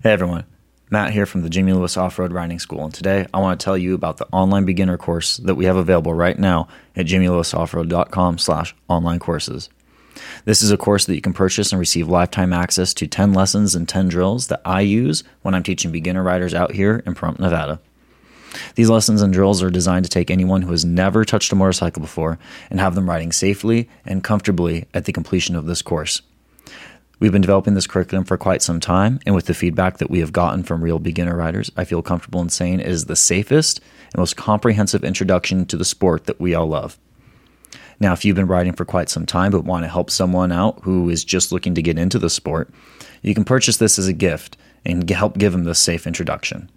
Hey everyone, Matt here from the Jimmy Lewis Off Road Riding School, and today I want to tell you about the online beginner course that we have available right now at jimmylewisoffroad.com slash online courses. This is a course that you can purchase and receive lifetime access to 10 lessons and 10 drills that I use when I'm teaching beginner riders out here in Pahrump, Nevada. These lessons and drills are designed to take anyone who has never touched a motorcycle before and have them riding safely and comfortably at the completion of this course. We've been developing this curriculum for quite some time, and with the feedback that we have gotten from real beginner riders, I feel comfortable in saying it is the safest and most comprehensive introduction to the sport that we all love. Now, if you've been riding for quite some time but want to help someone out who is just looking to get into the sport, you can purchase this as a gift and help give them this safe introduction.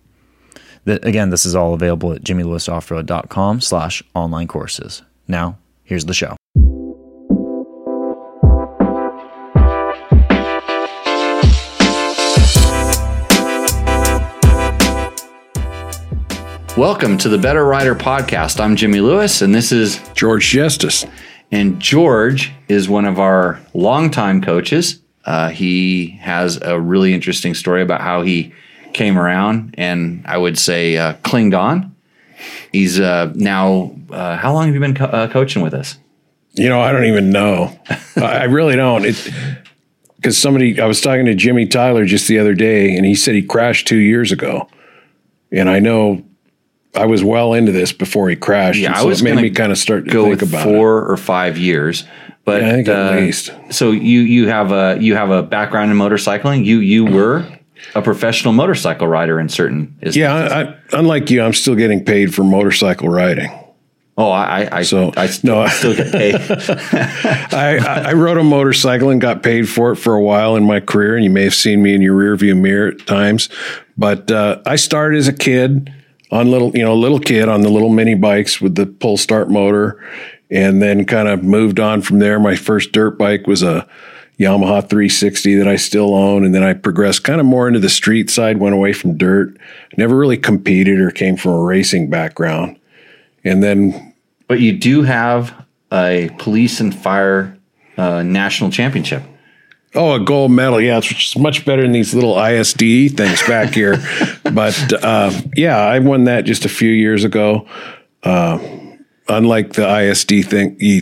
The, again, this is all available at jimmylewisoffroad.com slash online courses. Now, here's the show. Welcome to the Better Rider podcast. I'm Jimmy Lewis, and this is George Jestes. And George is one of our longtime coaches. Uh, he has a really interesting story about how he came around and I would say uh, clinged on. He's uh, now, uh, how long have you been co- uh, coaching with us? You know, I don't even know. I really don't. because somebody, I was talking to Jimmy Tyler just the other day, and he said he crashed two years ago. And I know I was well into this before he crashed. Yeah, so I was it made me kind of start to go think with about four it. or five years. But Yeah, I think uh, at least. So you you have a you have a background in motorcycling. You you were a professional motorcycle rider in certain. Yeah, I, I, unlike you, I'm still getting paid for motorcycle riding. Oh, I I So, I st- no, I- still get paid. I, I I rode a motorcycle and got paid for it for a while in my career, and you may have seen me in your rearview mirror at times. But uh, I started as a kid on little, you know, little kid on the little mini bikes with the pull start motor, and then kind of moved on from there. My first dirt bike was a Yamaha 360 that I still own, and then I progressed kind of more into the street side, went away from dirt. Never really competed or came from a racing background, and then but you do have a police and fire uh, national championship. Oh, a gold medal. Yeah, it's much better than these little ISDE things back here. but uh, yeah, I won that just a few years ago. Uh, unlike the ISD thing, e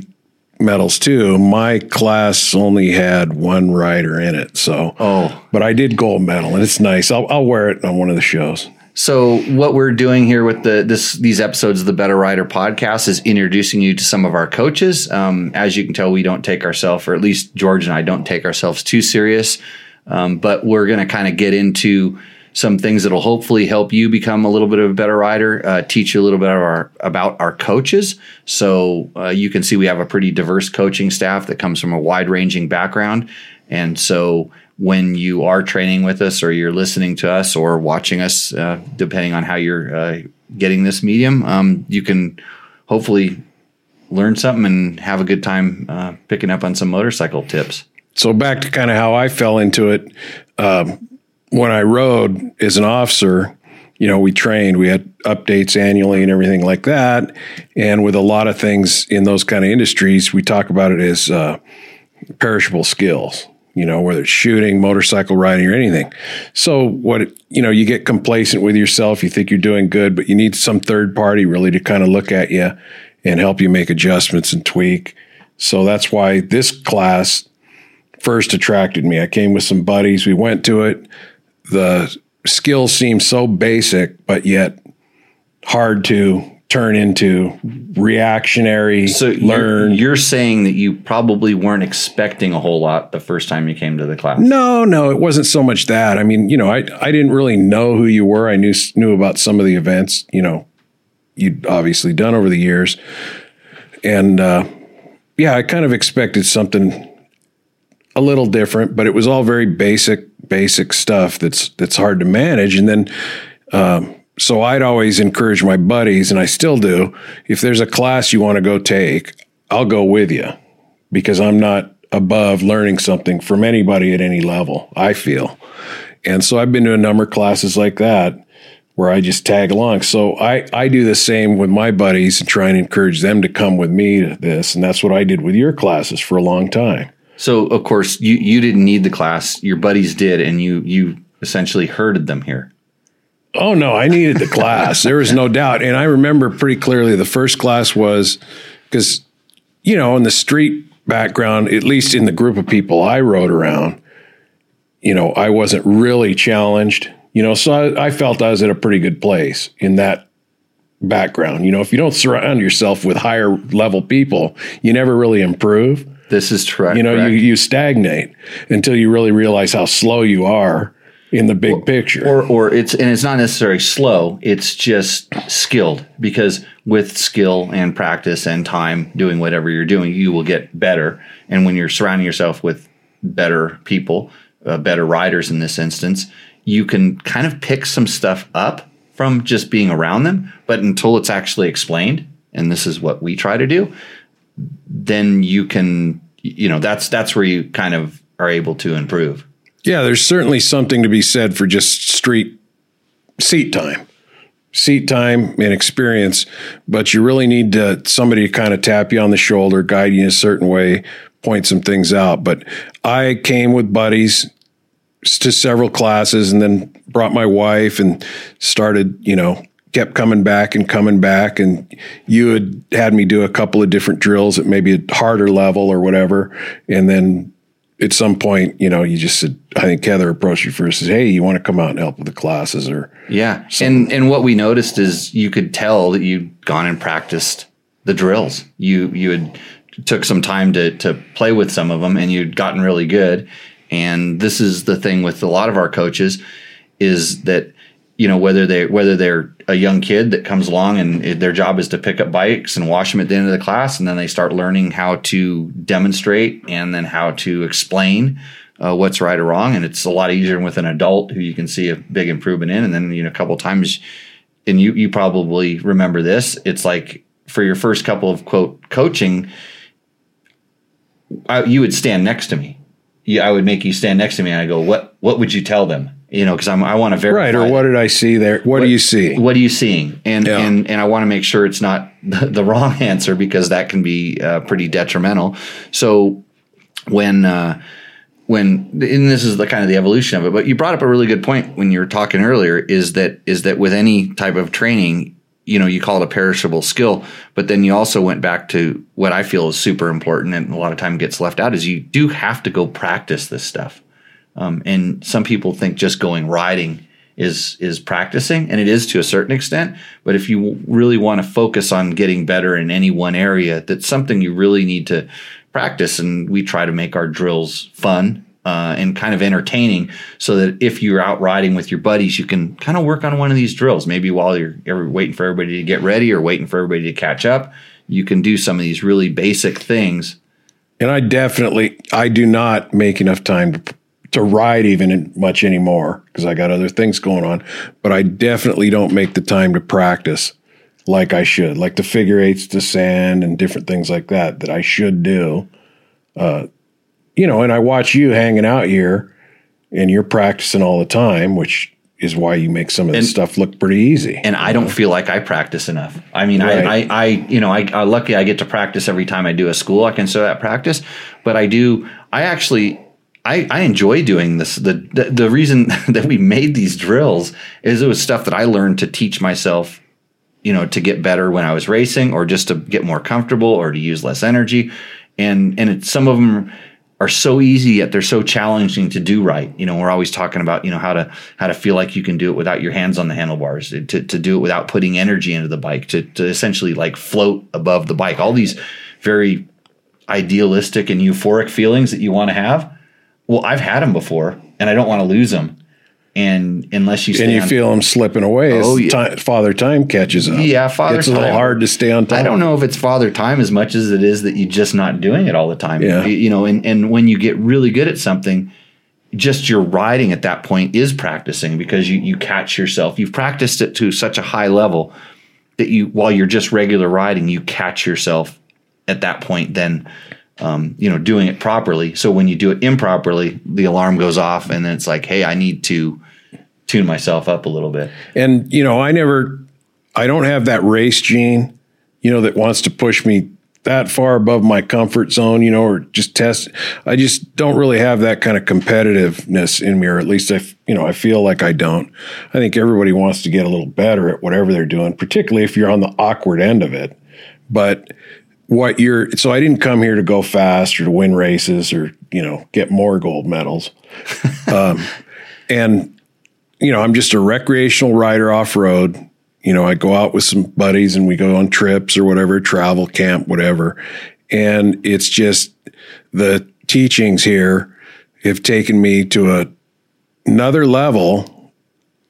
medals too, my class only had one rider in it. So, Oh. but I did gold medal, and it's nice. I'll, I'll wear it on one of the shows. So what we're doing here with the this these episodes of the Better Rider podcast is introducing you to some of our coaches. Um, as you can tell, we don't take ourselves, or at least George and I don't take ourselves too serious. Um, but we're going to kind of get into some things that'll hopefully help you become a little bit of a better rider, uh, teach you a little bit our, about our coaches. So uh, you can see we have a pretty diverse coaching staff that comes from a wide ranging background. And so when you are training with us or you're listening to us or watching us, uh, depending on how you're uh, getting this medium, um, you can hopefully learn something and have a good time uh, picking up on some motorcycle tips. So back to kind of how I fell into it. Um, when I rode as an officer, you know, we trained, we had updates annually and everything like that. And with a lot of things in those kind of industries, we talk about it as uh, perishable skills, you know, whether it's shooting, motorcycle riding, or anything. So, what, you know, you get complacent with yourself, you think you're doing good, but you need some third party really to kind of look at you and help you make adjustments and tweak. So, that's why this class first attracted me. I came with some buddies. We went to it. The skills seemed so basic, but yet hard to turn into reactionary, So learn. You're, you're saying that you probably weren't expecting a whole lot the first time you came to the class. no, no, it wasn't so much that. I mean, you know, I, I didn't really know who you were. I knew knew about some of the events, you know, you'd obviously done over the years. And uh, yeah, I kind of expected something a little different, but it was all very basic, basic stuff that's that's hard to manage. And then, um, so I'd always encourage my buddies, and I still do. If there's a class you want to go take, I'll go with you because I'm not above learning something from anybody at any level. I feel, and so I've been to a number of classes like that where I just tag along. So I, I do the same with my buddies and try and encourage them to come with me to this. And that's what I did with your classes for a long time. So of course you you didn't need the class. Your buddies did, and you you essentially herded them here. Oh no, I needed the class. there was no doubt, and I remember pretty clearly the first class was because you know in the street background, at least in the group of people I rode around, you know, I wasn't really challenged. You know, so I, I felt I was at a pretty good place in that background. You know, if you don't surround yourself with higher level people, you never really improve. This is true. You know, correct. you, you stagnate until you really realize how slow you are in the big picture. or or it's and it's not necessarily slow it's just skilled because with skill and practice and time doing whatever you're doing you will get better and when you're surrounding yourself with better people uh, better riders in this instance you can kind of pick some stuff up from just being around them but until it's actually explained and this is what we try to do then you can you know that's that's where you kind of are able to improve Yeah, there's certainly something to be said for just street seat time, seat time and experience. But you really need to, somebody to kind of tap you on the shoulder, guide you in a certain way, point some things out. But I came with buddies to several classes and then brought my wife and started, you know, kept coming back and coming back. And you had had me do a couple of different drills at maybe a harder level or whatever. And then at some point, you know, you just said, I think Heather approached you first, says, Hey, you want to come out and help with the classes or, Yeah, and and what we noticed is you could tell that you'd gone and practiced the drills. You you had took some time to to play with some of them, and you'd gotten really good. And this is the thing with a lot of our coaches is that you know whether they whether they're a young kid that comes along and their job is to pick up bikes and wash them at the end of the class, and then they start learning how to demonstrate and then how to explain uh, what's right or wrong. And it's a lot easier with an adult who you can see a big improvement in. And then, you know, a couple of times, and you, you probably remember this, it's like for your first couple of quote coaching, I, you would stand next to me. I would make you stand next to me and I go, what, what would you tell them? You know, cause I'm, I want to verify. right. Or what did I see there? What, do you see? What are you seeing? And Yeah. and and I want to make sure it's not the, the wrong answer because that can be uh, pretty detrimental. So when uh, when and this is the kind of the evolution of it, but you brought up a really good point when you were talking earlier is that is that with any type of training, you know, you call it a perishable skill, but then you also went back to what I feel is super important and a lot of time gets left out is you do have to go practice this stuff. Um, and some people think just going riding is is practicing, and it is to a certain extent. But if you really want to focus on getting better in any one area, that's something you really need to practice. And we try to make our drills fun uh, and kind of entertaining, so that if you're out riding with your buddies, you can kind of work on one of these drills. Maybe while you're, waiting for everybody to get ready or waiting for everybody to catch up, you can do some of these really basic things And I definitely, I do not make enough time to, to ride even much anymore because I got other things going on. But I definitely don't make the time to practice like I should, like the figure eights to sand and different things like that that I should do. Uh, you know, and I watch you hanging out here and you're practicing all the time, which is why you make some of this And- stuff look pretty easy. and I don't feel like I practice enough. I mean, Right. I, I, I, you know, I, I lucky I get to practice every time I do a school. I can consider that practice, but I do. I actually, I, I enjoy doing this. The, the the reason that we made these drills is it was stuff that I learned to teach myself. You know, to get better when I was racing, or just to get more comfortable, or to use less energy, and and it's some of them are so easy yet they're so challenging to do right. You know, we're always talking about, you know, how to how to feel like you can do it without your hands on the handlebars, to, to do it without putting energy into the bike, to to essentially like float above the bike. All these very idealistic and euphoric feelings that you want to have. Well, I've had them before and I don't want to lose them. And unless you and you on- feel them slipping away Oh, yeah. time, father time catches up. Yeah, Father It's a little hard to stay on top. I don't know if it's father time as much as it is that you're just not doing it all the time. Yeah. You- You know, and, and when you get really good at something, just your riding at that point is practicing because you, you catch yourself. You've practiced it to such a high level that you, while you're just regular riding, you catch yourself at that point, then, um, you know, doing it properly. So when you do it improperly, the alarm goes off and then it's like, hey, I need to tune myself up a little bit. And you know, I never, I don't have that race gene, you know, that wants to push me that far above my comfort zone, you know, or just test. I just don't really have that kind of competitiveness in me, or at least I, you know, I feel like I don't. I think everybody wants to get a little better at whatever they're doing, particularly if you're on the awkward end of it. But what you're, so I didn't come here to go fast or to win races or, you know, get more gold medals. um, and, you know, I'm just a recreational rider off road you know, I go out with some buddies and we go on trips or whatever, travel camp, whatever. And it's just the teachings here have taken me to a, another level.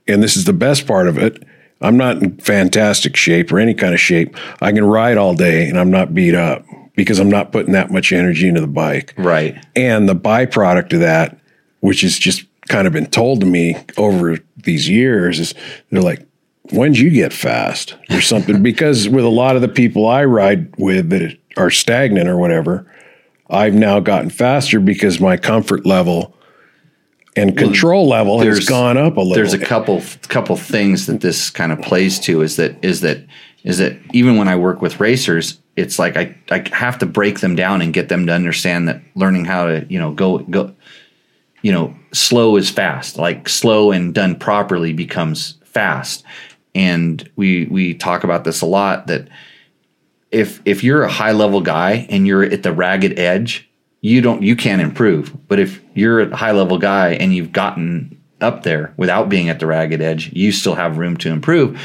And this is the best part of it. I'm not in fantastic shape or any kind of shape. I can ride all day and I'm not beat up because I'm not putting that much energy into the bike. Right. And the byproduct of that, which has just kind of been told to me over these years, is they're like, when'd you get fast or something? because with a lot of the people I ride with that are stagnant or whatever, I've now gotten faster because my comfort level and hmm. control level has gone up a little. There's a couple couple things that this kind of plays to is that is that is that even when I work with racers, it's like I, I have to break them down and get them to understand that learning how to, you know, go go you know, slow is fast. Like slow and done properly becomes fast and we we talk about this a lot that if if you're a high level guy and you're at the ragged edge you don't you can't improve. But if you're a high level guy and you've gotten up there without being at the ragged edge you still have room to improve.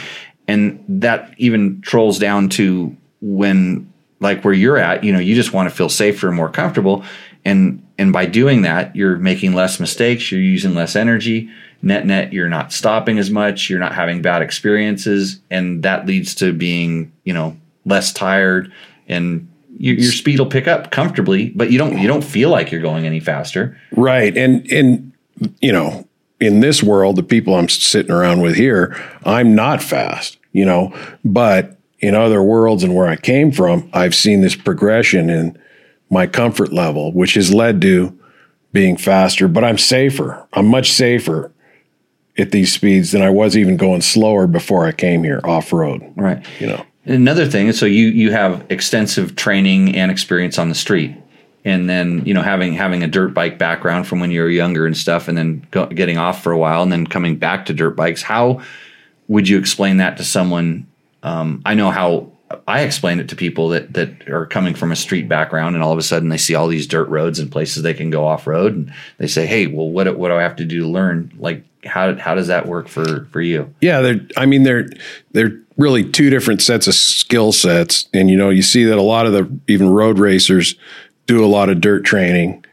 And that even trolls down to when like where you're at you know you just want to feel safer and more comfortable. And and by doing that you're making less mistakes you're using less energy. Net net you're not stopping as much you're not having bad experiences. And that leads to being you know less tired and your, your speed will pick up comfortably but you don't you don't feel like you're going any faster right and and you know in this world the people i'm sitting around with here i'm not fast you know but in other worlds and where i came from i've seen this progression in my comfort level which has led to being faster but i'm safer i'm much safer at these speeds than I was even going slower before I came here off road. Right. You know. Another thing, so you you have extensive training and experience on the street, and then you know having having a dirt bike background from when you were younger and stuff, and then go, getting off for a while, and then coming back to dirt bikes. How would you explain that to someone? Um, I know how I explain it to people that that are coming from a street background, and all of a sudden they see all these dirt roads and places they can go off road, and they say, "Hey, well, what what do I have to do to learn?" Like how how does that work for for you? Yeah, they're. I mean, they're they're really two different sets of skill sets, and you know, you see that a lot of the even road racers do a lot of dirt training,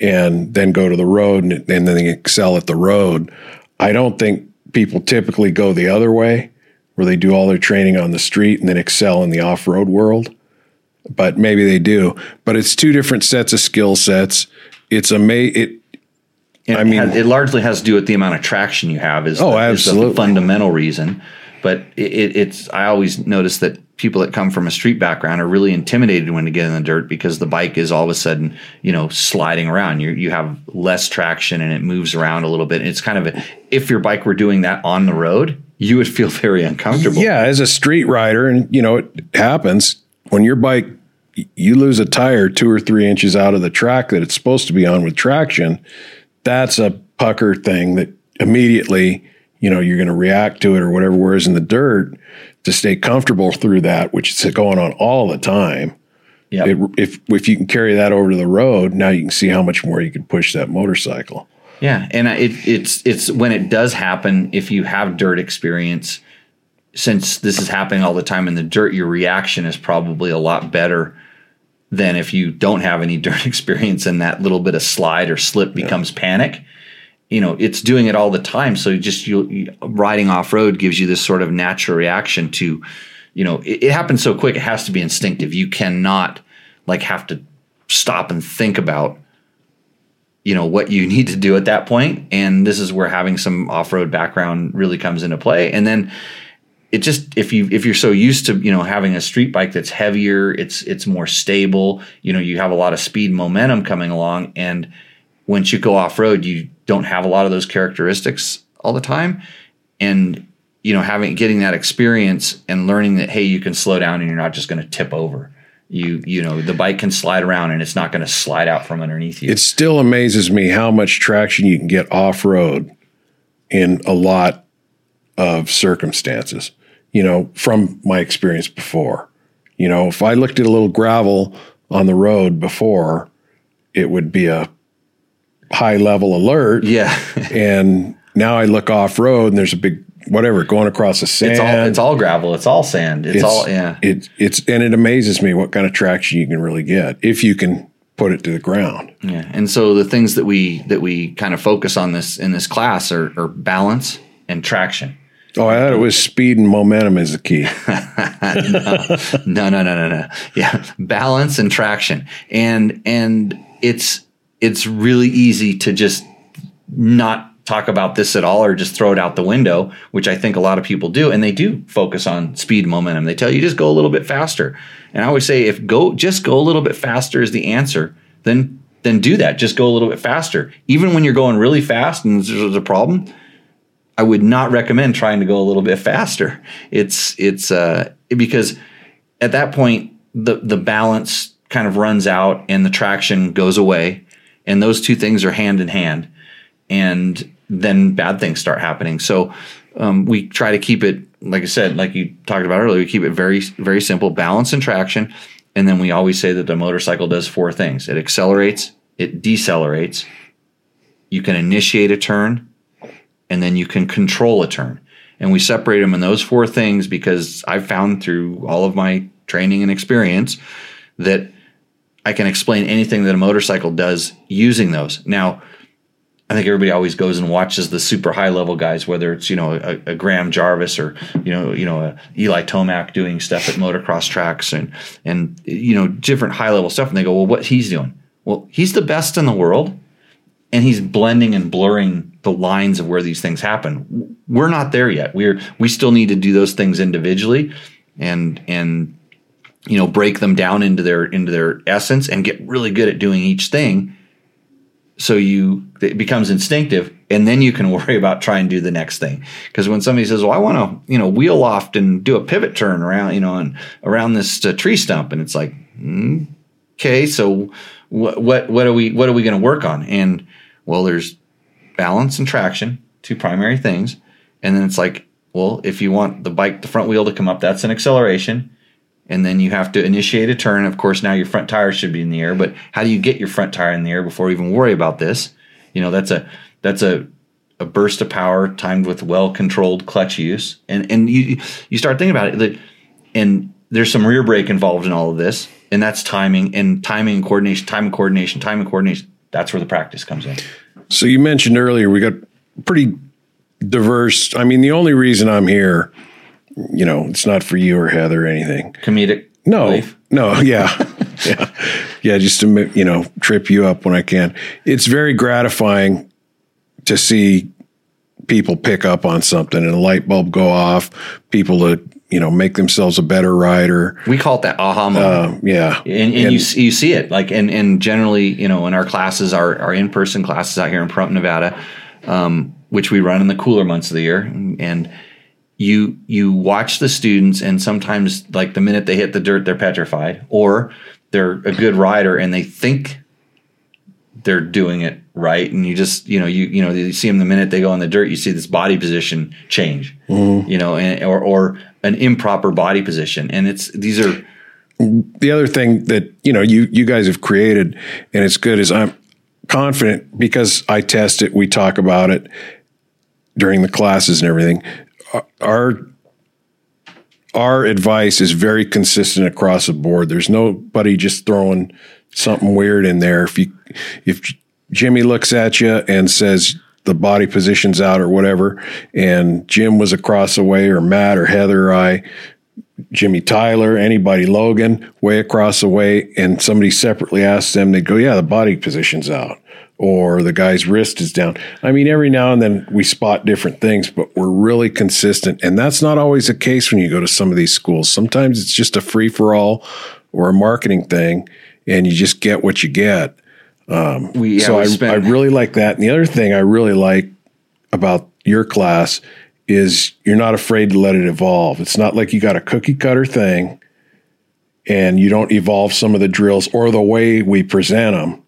and then go to the road, and, and then they excel at the road. I don't think people typically go the other way, where they do all their training on the street and then excel in the off road world. But maybe they do. But it's two different sets of skill sets. It's a it I mean, it, it, largely has to do with the amount of traction you have. Is oh, the, absolutely is the fundamental reason. But it, it's I always notice that people that come from a street background are really intimidated when they get in the dirt because the bike is all of a sudden you know sliding around. You you have less traction and it moves around a little bit. It's kind of a, if your bike were doing that on the road, you would feel very uncomfortable. Yeah, as a street rider, and you know it happens when your bike you lose a tire two or three inches out of the track that it's supposed to be on with traction that's a pucker thing that immediately, you know, you're going to react to it or whatever. Whereas in the dirt, to stay comfortable through that, which is going on all the time. Yeah. If if you can carry that over to the road, now you can see how much more you can push that motorcycle. Yeah, and it, it's it's when it does happen. If you have dirt experience, since this is happening all the time in the dirt, your reaction is probably a lot better than if you don't have any dirt experience and that little bit of slide or slip becomes yeah. panic. You know, it's doing it all the time. So just you, you riding off road gives you this sort of natural reaction to, you know, it, it happens so quick. It has to be instinctive. You cannot like have to stop and think about, you know, what you need to do at that point. And this is where having some off road background really comes into play. And then, it just if you if you're so used to you know having a street bike that's heavier it's it's more stable you know you have a lot of speed momentum coming along and once you go off road you don't have a lot of those characteristics all the time and you know having getting that experience and learning that hey you can slow down and you're not just going to tip over you you know the bike can slide around and it's not going to slide out from underneath you. It still amazes me how much traction you can get off road in a lot of circumstances. You know, from my experience before. You know, if I looked at a little gravel on the road before, it would be a high level alert. yeah, And now I look off road and there's a big whatever going across the sand. it's all it's all gravel. It's all sand. It's, all yeah. It, it's and it amazes me what kind of traction you can really get if you can put it to the ground. Yeah, and so the things that we that we kind of focus on this in this class are, are balance and traction. Oh, I thought it was speed and momentum is the key. No, no, no, no, no. Yeah, balance and traction, and and it's it's really easy to just not talk about this at all or just throw it out the window, which I think a lot of people do, and they do focus on speed momentum. They tell you just go a little bit faster, and I always say if go just go a little bit faster is the answer, then then do that. Just go a little bit faster, even when you're going really fast and there's a problem. I would not recommend trying to go a little bit faster. It's it's uh, because at that point the the balance kind of runs out and the traction goes away, and those two things are hand in hand, and then bad things start happening. So um, we try to keep it, like I said, like you talked about earlier, we keep it very very simple, balance and traction, and then we always say that the motorcycle does four things: it accelerates, it decelerates, you can initiate a turn, and then you can control a turn. And we separate them in those four things because I've found through all of my training and experience that I can explain anything that a motorcycle does using those. Now, I think everybody always goes and watches the super high level guys, whether it's you know a, a Graham Jarvis or you know you know Eli Tomac doing stuff at motocross tracks and and you know different high level stuff, and they go, well, what he's doing? Well, he's the best in the world, and he's blending and blurring the lines of where these things happen. We're not there yet. We're we still need to do those things individually, and and you know break them down into their into their essence and get really good at doing each thing. So you it becomes instinctive and then you can worry about trying to do the next thing. Because when somebody says well i want to you know wheel loft and do a pivot turn around you know and around this uh, tree stump and it's like okay so what what are we what are we going to work on? And well there's balance and traction two primary things. And then it's like well if you want the bike the front wheel to come up that's an acceleration and then you have to initiate a turn. Of course, now your front tire should be in the air, but how do you get your front tire in the air before you even worry about this? You know, that's a that's a a burst of power timed with well controlled clutch use, and and you you start thinking about it and there's some rear brake involved in all of this, and that's timing and timing and coordination, time and coordination, time and coordination. That's where the practice comes in. So you mentioned earlier we got pretty diverse. I mean, the only reason I'm here, you know, it's not for you or Heather or anything. Comedic. No, relief. no, yeah, yeah, yeah. Just to you know, trip you up when I can. It's very gratifying to see people pick up on something and a light bulb go off. People to you know make themselves a better rider. We call it that aha moment. Uh, yeah, and, and, you you see it like and and generally you know in our classes our our in person classes out here in Pahrump, Nevada, um, which we run in the cooler months of the year, and you you watch the students and sometimes like the minute they hit the dirt they're petrified or they're a good rider and they think they're doing it right and you just you know you you know you see them the minute they go in the dirt you see this body position change mm-hmm. you know and, or or an improper body position and it's these are the other thing that you know you you guys have created and it's good is I'm confident because I test it. We talk about it during the classes and everything. Our our advice is very consistent across the board. There's nobody just throwing something weird in there. If you if Jimmy looks at you and says the body position's out or whatever, and Jim was across the way, or Matt or Heather or I, Jimmy Tyler, anybody, Logan, way across the way, and somebody separately asks them, they go, Yeah, the body position's out, or the guy's wrist is down. I mean, every now and then we spot different things, but we're really consistent. And that's not always the case when you go to some of these schools. Sometimes it's just a free for all or a marketing thing, and you just get what you get. Um, we yeah, so I, spend- I really like that. And the other thing I really like about your class is you're not afraid to let it evolve. It's not like you got a cookie cutter thing and you don't evolve some of the drills or the way we present them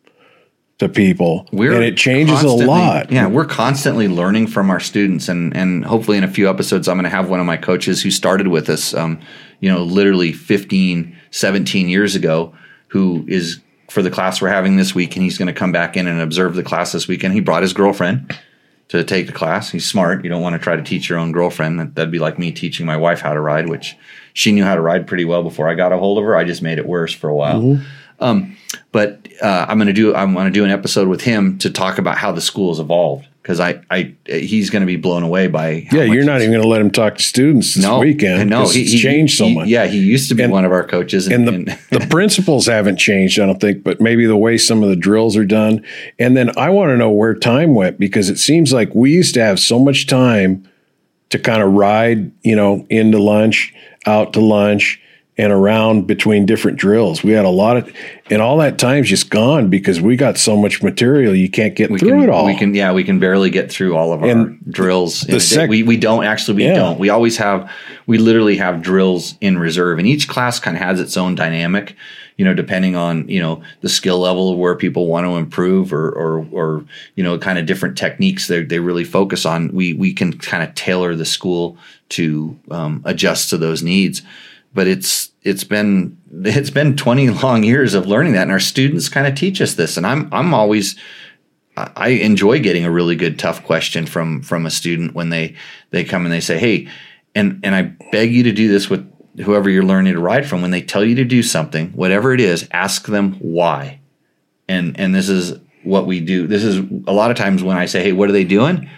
to people, We're and it changes a lot. Yeah, we're constantly learning from our students, and and hopefully in a few episodes, I'm going to have one of my coaches who started with us, um, you know, literally 15, 17 years ago, who is for the class we're having this week, and he's going to come back in and observe the class this weekend. He brought his girlfriend to take the class. He's smart. You don't want to try to teach your own girlfriend. That- That'd be like me teaching my wife how to ride, which she knew how to ride pretty well before I got a hold of her. I just made it worse for a while. Um, but uh, I'm going to do I'm going to do an episode with him to talk about how the school has evolved because I I he's going to be blown away by how Yeah, you're not even going to let him talk to students this no weekend. no he, changed so he- much. Yeah, he used to be And- one of our coaches, and, and the, the principles haven't changed, I don't think, but maybe the way some of the drills are done. And then I want to know where time went because it seems like we used to have so much time to kind of ride, you know, into lunch, out to lunch, and around between different drills. We had a lot of, and all that time's just gone because we got so much material you can't get we through can, it all. We can, yeah, we can barely get through all of our And drills. in the a day. sec- we we don't actually we Yeah. don't. We always have we literally have drills in reserve, and each class kind of has its own dynamic. You know, depending on you know the skill level of where people want to improve, or or or you know, kind of different techniques they they really focus on. We we can kind of tailor the school to um, adjust to those needs. But it's it's been it's been 20 long years of learning that, and our students kind of teach us this. And I'm I'm always I enjoy getting a really good tough question from from a student when they they come and they say, "Hey," and and I beg you to do this with whoever you're learning to ride from. When they tell you to do something, whatever it is, ask them why. And and this is what we do. This is a lot of times when I say, "Hey, what are they doing?"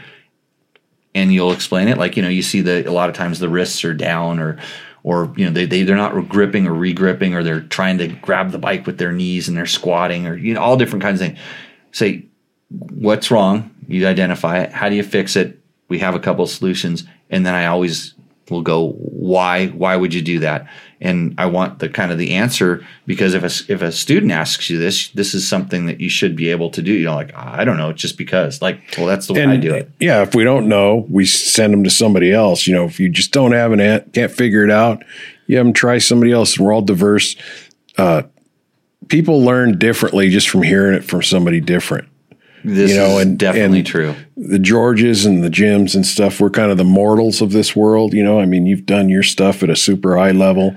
and you'll explain it like you know you see the a lot of times the wrists are down or or you know they, they they're not gripping or regripping or they're trying to grab the bike with their knees and they're squatting or you know all different kinds of things. Say what's wrong? You identify it. How do you fix it? We have a couple of solutions. And then i always will go why why would you do that and i want the kind of the answer because if a, if a student asks you this this is something that you should be able to do you know like i don't know it's just because like well that's the way i do it Yeah, if we don't know, we send them to somebody else. You know, if you just don't have an ant, can't figure it out, you have them try somebody else. We're all diverse. Uh, people learn differently just from hearing it from somebody different. This you know, is and- definitely and- true The Georges and the Jims and stuff, we're kind of the mortals of this world. You know, I mean, you've done your stuff at a super high level,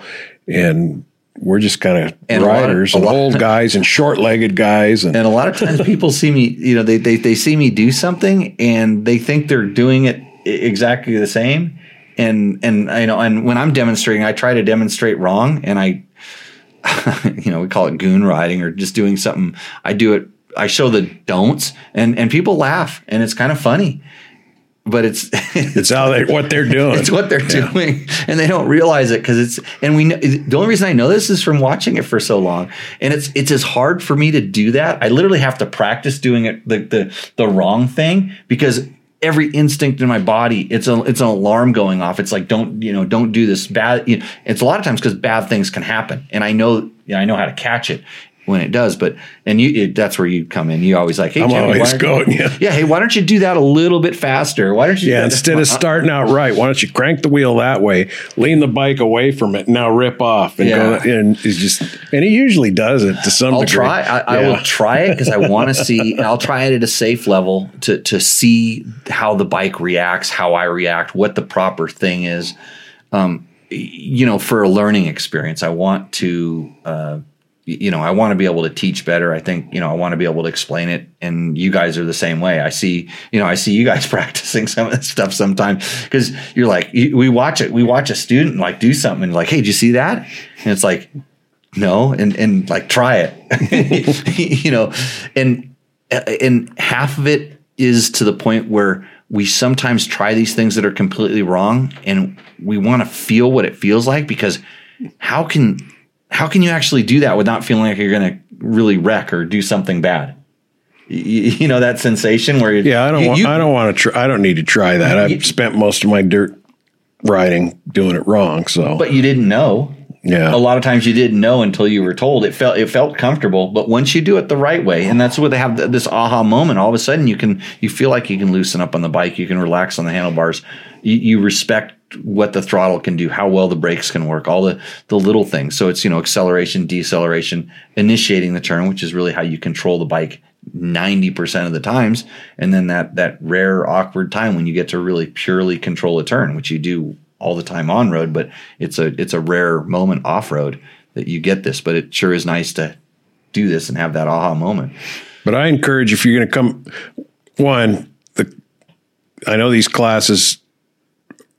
and we're just kind of And a lot riders and old guys and short legged guys. And And a lot of times people see me, you know, they, they, they see me do something and they think they're doing it exactly the same. And, and, you know, and when I'm demonstrating, I try to demonstrate wrong and I, you know, we call it goon riding or just doing something. I do it. I show the don'ts and, and people laugh and it's kind of funny, but it's, it's how they what they're doing. it's what they're doing, and they don't realize it because it's. And we know the only reason I know this is from watching it for so long, and it's it's as hard for me to do that. I literally have to practice doing it the the the wrong thing because every instinct in my body it's a it's an alarm going off. It's like don't you know don't do this bad. You know, it's a lot of times because bad things can happen, and I know you know, I know how to catch it when it does. But and you it, that's where you come in. You always like hey I'm Jimmy, always going, yeah. yeah hey why don't you do that a little bit faster? Why don't you Yeah, instead of starting out right, why don't you crank the wheel that way, lean the bike away from it, now rip off and Yeah. go and it's just and he usually does it to some I'll degree. try. I, I will try it because I want to see. I'll try it at a safe level to to see how the bike reacts, how I react, what the proper thing is. Um, you know, for a learning experience, I want to. Uh, you know, I want to be able to teach better. I think, you know, I want to be able to explain it. And you guys are the same way. I see, you know, I see you guys practicing some of this stuff sometimes because you're like, we watch it, we watch a student like do something and like, hey, did you see that? And it's like, no and and like try it you know and and half of it is to the point where we sometimes try these things that are completely wrong and we want to feel what it feels like because how can how can you actually do that without feeling like you're going to really wreck or do something bad you, you know that sensation where Yeah, I don't you, want you- I don't want to try I don't need to try that. I've spent most of my dirt riding doing it wrong. So but you didn't know yeah. a lot of times you didn't know until you were told it felt it felt comfortable but once you do it the right way and that's where they have th- this aha moment all of a sudden you can you feel like you can loosen up on the bike you can relax on the handlebars you, you respect what the throttle can do, how well the brakes can work, all the the little things. So it's you know acceleration, deceleration, initiating the turn, which is really how you control the bike 90% of the times and then that that rare awkward time when you get to really purely control a turn which you do all the time on road but it's a it's a rare moment off road that you get this but it sure is nice to do this and have that aha moment But I encourage if you're going to come, one, the I know these classes,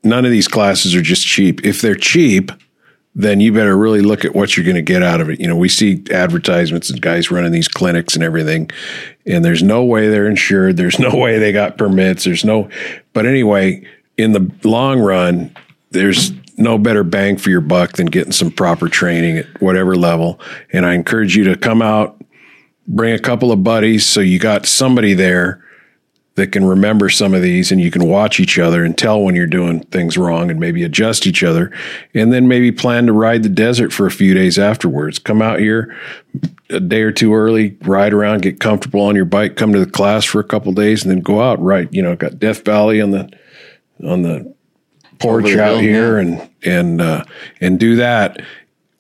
none of these classes are just cheap. If they're cheap, then you better really look at what you're going to get out of it. You know, we see advertisements and guys running these clinics and everything, and there's no way they're insured. There's no way they got permits. There's no, but anyway, in the long run, there's no better bang for your buck than getting some proper training at whatever level. And I encourage you to come out, bring a couple of buddies so you got somebody there that can remember some of these and you can watch each other and tell when you're doing things wrong and maybe adjust each other. And then maybe plan to ride the desert for a few days afterwards. Come out here a day or two early ride around get comfortable on your bike come to the class for a couple days and then go out right you know got death valley on the on the porch the out hill, here and and uh, and do that.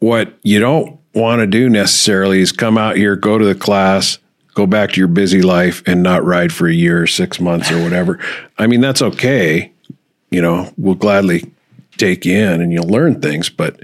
What you don't want to do necessarily is come out here go to the class go back to your busy life and not ride for a year or six months or whatever. I mean, that's okay. You know, we'll gladly take you in and you'll learn things, but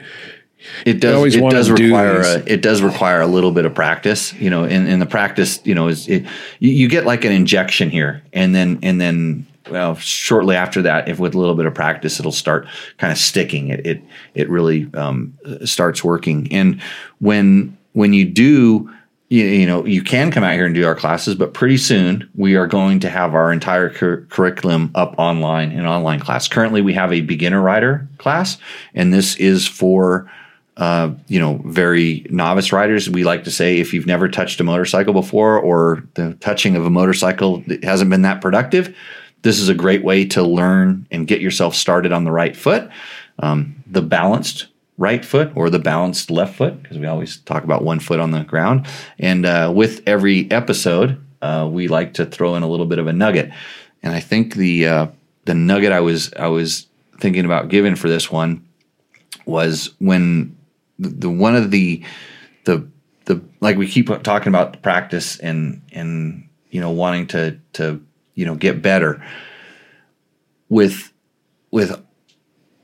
it does always it does require these. a, it does require a little bit of practice you know and, and the practice you know is it you, you get like an injection here and then and then well shortly after that if with a little bit of practice it'll start kind of sticking it it it really um, starts working and when when you do you, you know you can come out here and do our classes but pretty soon we are going to have our entire cur- curriculum up online in online class currently we have a beginner rider class and this is for uh, you know, very novice riders. We like to say if you've never touched a motorcycle before or the touching of a motorcycle hasn't been that productive, this is a great way to learn and get yourself started on the right foot. Um, the balanced right foot or the balanced left foot, because we always talk about one foot on the ground. And uh, with every episode, uh, we like to throw in a little bit of a nugget. And I think the uh, the nugget I was I was thinking about giving for this one was when the, the one of the the the like we keep talking about practice and and you know wanting to to you know get better with with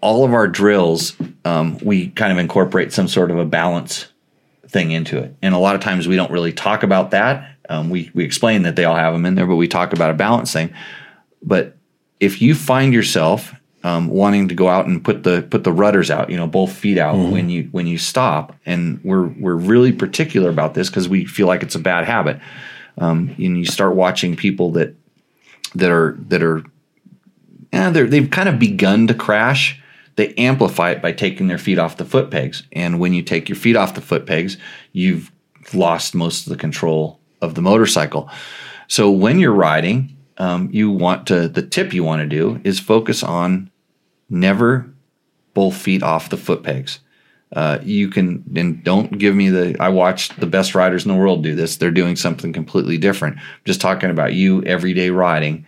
all of our drills um, we kind of incorporate some sort of a balance thing into it and a lot of times we don't really talk about that um, we we explain that they all have them in there but we talk about a balance thing but if you find yourself um, wanting to go out and put the put the rudders out, you know, both feet out when you when you stop, and we're we're really particular about this because we feel like it's a bad habit. Um, and you start watching people that that are that are, yeah, they've kind of begun to crash. They amplify it by taking their feet off the foot pegs, and when you take your feet off the foot pegs, you've lost most of the control of the motorcycle. So when you're riding, um, you want to the tip you want to do is focus on never both feet off the foot pegs. Uh, you can and don't give me the. I watched the best riders in the world do this. They're doing something completely different. I'm just talking about you everyday riding.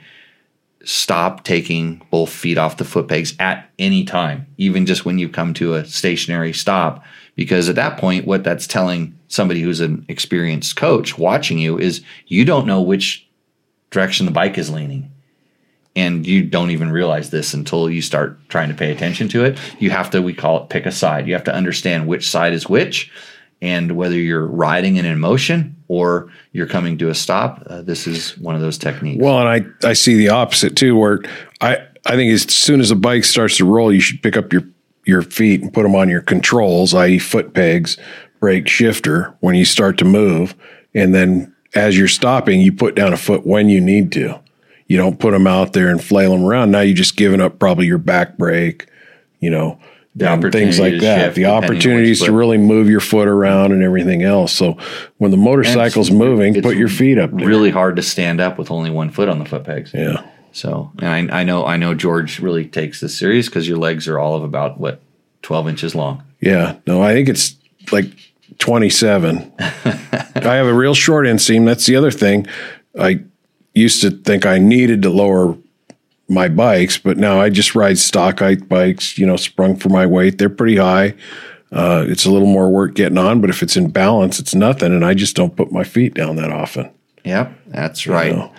Stop taking both feet off the foot pegs at any time, even just when you come to a stationary stop. Because at that point, what that's telling somebody who's an experienced coach watching you is you don't know which direction the bike is leaning. And you don't even realize this until you start trying to pay attention to it. You have to, we call it pick a side. You have to understand which side is which. And whether you're riding in an motion or you're coming to a stop, uh, this is one of those techniques. Well, and I, I see the opposite too, where I, I think as soon as a bike starts to roll, you should pick up your, your feet and put them on your controls, i.e., foot pegs, brake shifter when you start to move. And then as you're stopping, you put down a foot when you need to. You don't put them out there and flail them around. Now you're just giving up probably your back brake, you know, and things like that. the depending on which opportunities to really move your foot around and everything else. So when the motorcycle's moving, put your feet up there. really hard to stand up with only one foot on the foot pegs. yeah. So, and I, I know, I know George really takes this serious because your legs are all of about what, 12 inches long. Yeah, no, I think it's like 27. I have a real short inseam. That's the other thing. I used to think I needed to lower my bikes, but now I just ride stock height bikes, you know, sprung for my weight. They're pretty high. Uh, it's a little more work getting on, but if it's in balance, it's nothing. And I just don't put my feet down that often. Yep, that's right. know.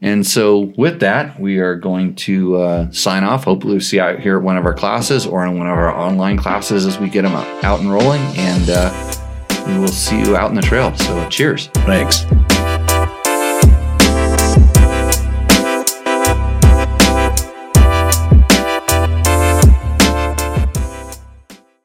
And so, with that, we are going to uh, sign off. Hopefully, we'll see you out here at one of our classes or in one of our online classes as we get them out, out and rolling. And uh, we will see you out in the trail. So, cheers. Thanks.